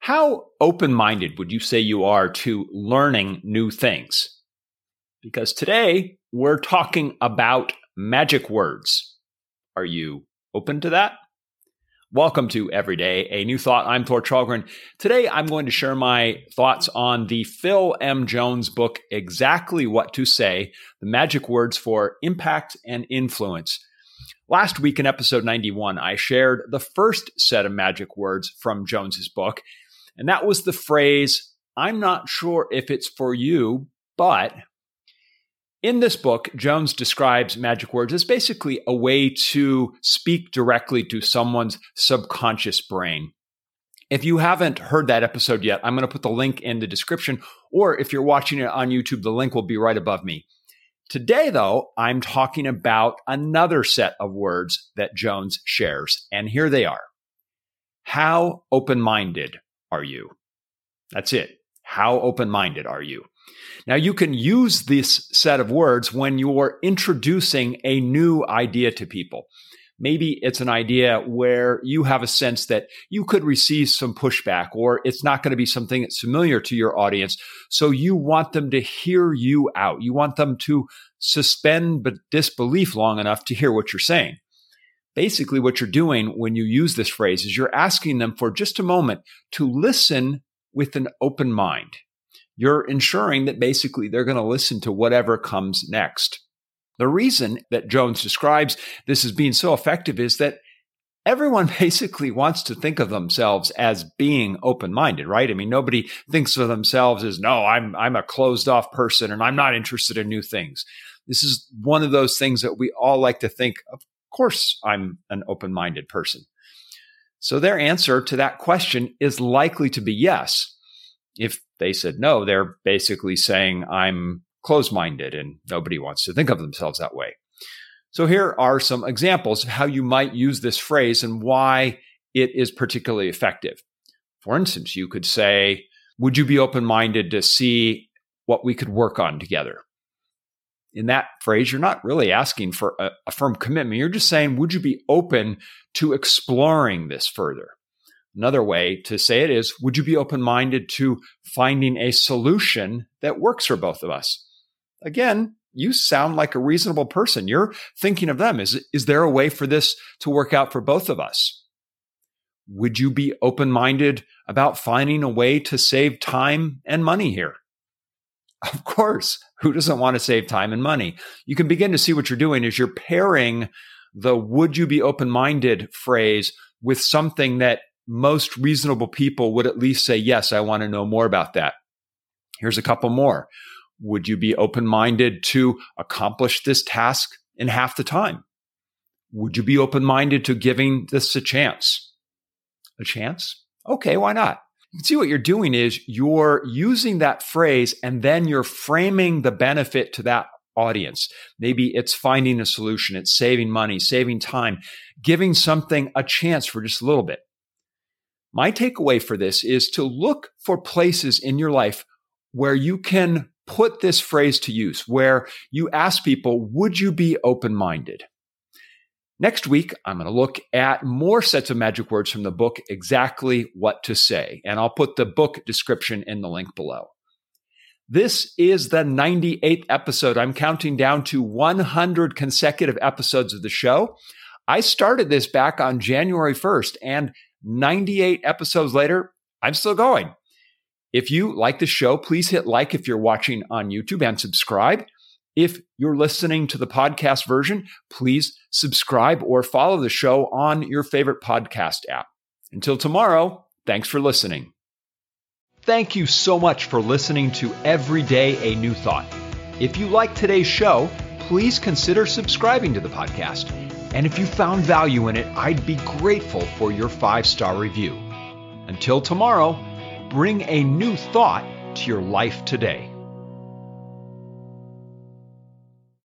how open minded would you say you are to learning new things? Because today we're talking about magic words. Are you open to that? Welcome to Everyday, a new thought. I'm Thor Challgren. Today I'm going to share my thoughts on the Phil M. Jones book, Exactly What to Say The Magic Words for Impact and Influence. Last week in episode 91, I shared the first set of magic words from Jones's book, and that was the phrase, I'm not sure if it's for you, but in this book, Jones describes magic words as basically a way to speak directly to someone's subconscious brain. If you haven't heard that episode yet, I'm going to put the link in the description, or if you're watching it on YouTube, the link will be right above me. Today, though, I'm talking about another set of words that Jones shares, and here they are. How open minded are you? That's it. How open minded are you? Now, you can use this set of words when you're introducing a new idea to people. Maybe it's an idea where you have a sense that you could receive some pushback or it's not going to be something that's familiar to your audience. So you want them to hear you out. You want them to suspend disbelief long enough to hear what you're saying. Basically, what you're doing when you use this phrase is you're asking them for just a moment to listen with an open mind. You're ensuring that basically they're going to listen to whatever comes next. The reason that Jones describes this as being so effective is that everyone basically wants to think of themselves as being open-minded, right? I mean, nobody thinks of themselves as, no, I'm, I'm a closed off person and I'm not interested in new things. This is one of those things that we all like to think, of course, I'm an open-minded person. So their answer to that question is likely to be yes. If they said no, they're basically saying I'm closed minded and nobody wants to think of themselves that way. So here are some examples of how you might use this phrase and why it is particularly effective. For instance, you could say, Would you be open minded to see what we could work on together? In that phrase, you're not really asking for a, a firm commitment. You're just saying, Would you be open to exploring this further? Another way to say it is Would you be open minded to finding a solution that works for both of us? Again, you sound like a reasonable person. You're thinking of them. Is, is there a way for this to work out for both of us? Would you be open minded about finding a way to save time and money here? Of course. Who doesn't want to save time and money? You can begin to see what you're doing is you're pairing the would you be open minded phrase with something that most reasonable people would at least say, yes, I want to know more about that. Here's a couple more. Would you be open minded to accomplish this task in half the time? Would you be open minded to giving this a chance? A chance? Okay, why not? You can see what you're doing is you're using that phrase and then you're framing the benefit to that audience. Maybe it's finding a solution, it's saving money, saving time, giving something a chance for just a little bit. My takeaway for this is to look for places in your life where you can put this phrase to use, where you ask people, would you be open minded? Next week, I'm going to look at more sets of magic words from the book, Exactly What to Say. And I'll put the book description in the link below. This is the 98th episode. I'm counting down to 100 consecutive episodes of the show. I started this back on January 1st, and 98 episodes later, I'm still going. If you like the show, please hit like if you're watching on YouTube and subscribe. If you're listening to the podcast version, please subscribe or follow the show on your favorite podcast app. Until tomorrow, thanks for listening. Thank you so much for listening to Every Day a New Thought. If you like today's show, please consider subscribing to the podcast. And if you found value in it, I'd be grateful for your five star review. Until tomorrow, bring a new thought to your life today.